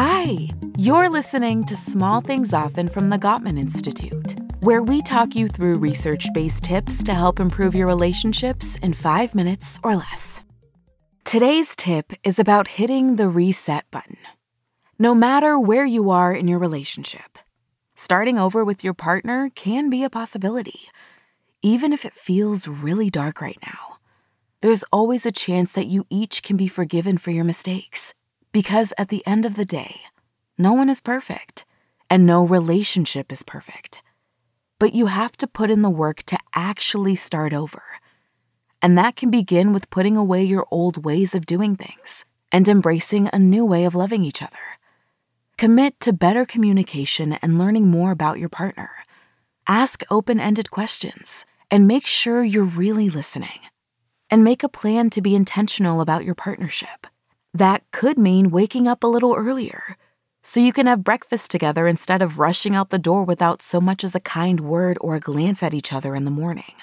Hi, you're listening to Small Things Often from the Gottman Institute, where we talk you through research based tips to help improve your relationships in five minutes or less. Today's tip is about hitting the reset button. No matter where you are in your relationship, starting over with your partner can be a possibility, even if it feels really dark right now. There's always a chance that you each can be forgiven for your mistakes because at the end of the day, no one is perfect and no relationship is perfect. But you have to put in the work to actually start over. And that can begin with putting away your old ways of doing things and embracing a new way of loving each other. Commit to better communication and learning more about your partner. Ask open ended questions and make sure you're really listening. And make a plan to be intentional about your partnership. That could mean waking up a little earlier so you can have breakfast together instead of rushing out the door without so much as a kind word or a glance at each other in the morning.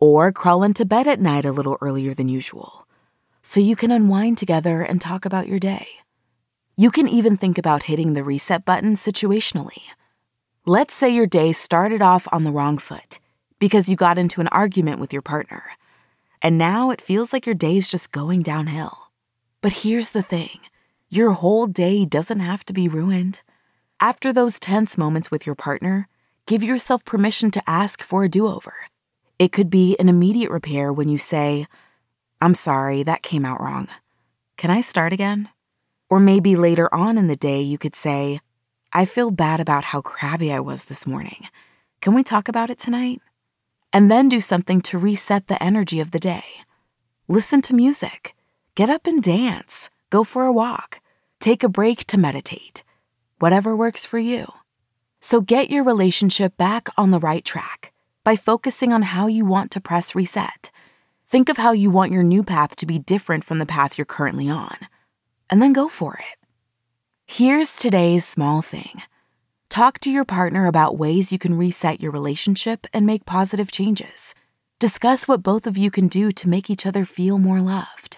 Or crawl into bed at night a little earlier than usual so you can unwind together and talk about your day. You can even think about hitting the reset button situationally. Let's say your day started off on the wrong foot because you got into an argument with your partner, and now it feels like your day's just going downhill. But here's the thing your whole day doesn't have to be ruined. After those tense moments with your partner, give yourself permission to ask for a do over. It could be an immediate repair when you say, I'm sorry, that came out wrong. Can I start again? Or maybe later on in the day, you could say, I feel bad about how crabby I was this morning. Can we talk about it tonight? And then do something to reset the energy of the day. Listen to music Get up and dance, go for a walk, take a break to meditate, whatever works for you. So get your relationship back on the right track by focusing on how you want to press reset. Think of how you want your new path to be different from the path you're currently on, and then go for it. Here's today's small thing talk to your partner about ways you can reset your relationship and make positive changes. Discuss what both of you can do to make each other feel more loved.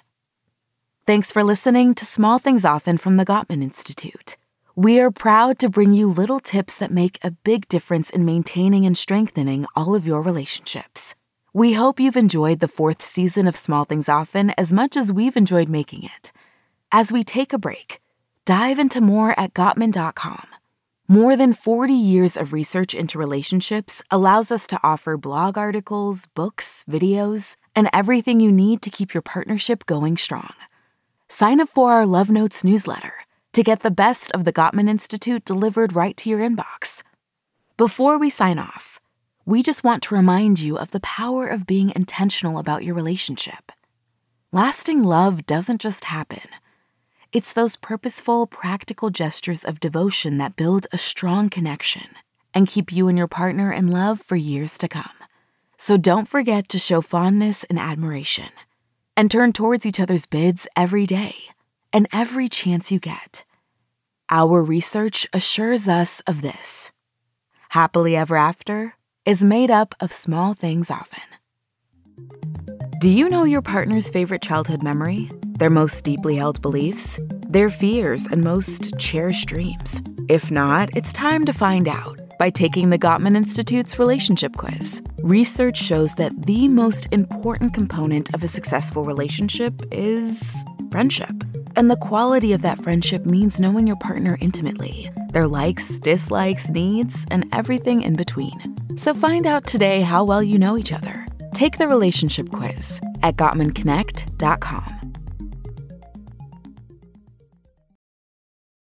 Thanks for listening to Small Things Often from the Gottman Institute. We are proud to bring you little tips that make a big difference in maintaining and strengthening all of your relationships. We hope you've enjoyed the fourth season of Small Things Often as much as we've enjoyed making it. As we take a break, dive into more at Gottman.com. More than 40 years of research into relationships allows us to offer blog articles, books, videos, and everything you need to keep your partnership going strong sign up for our Love Notes newsletter to get the best of the Gottman Institute delivered right to your inbox. Before we sign off, we just want to remind you of the power of being intentional about your relationship. Lasting love doesn't just happen. It's those purposeful, practical gestures of devotion that build a strong connection and keep you and your partner in love for years to come. So don't forget to show fondness and admiration and turn towards each other's bids every day and every chance you get. Our research assures us of this. Happily Ever After is made up of small things often. Do you know your partner's favorite childhood memory? Their most deeply held beliefs? Their fears and most cherished dreams? If not, it's time to find out by taking the Gottman Institute's relationship quiz. Research shows that the most important component of a successful relationship is friendship. And the quality of that friendship means knowing your partner intimately, their likes, dislikes, needs, and everything in between. So find out today how well you know each other. Take the relationship quiz at GottmanConnect.com.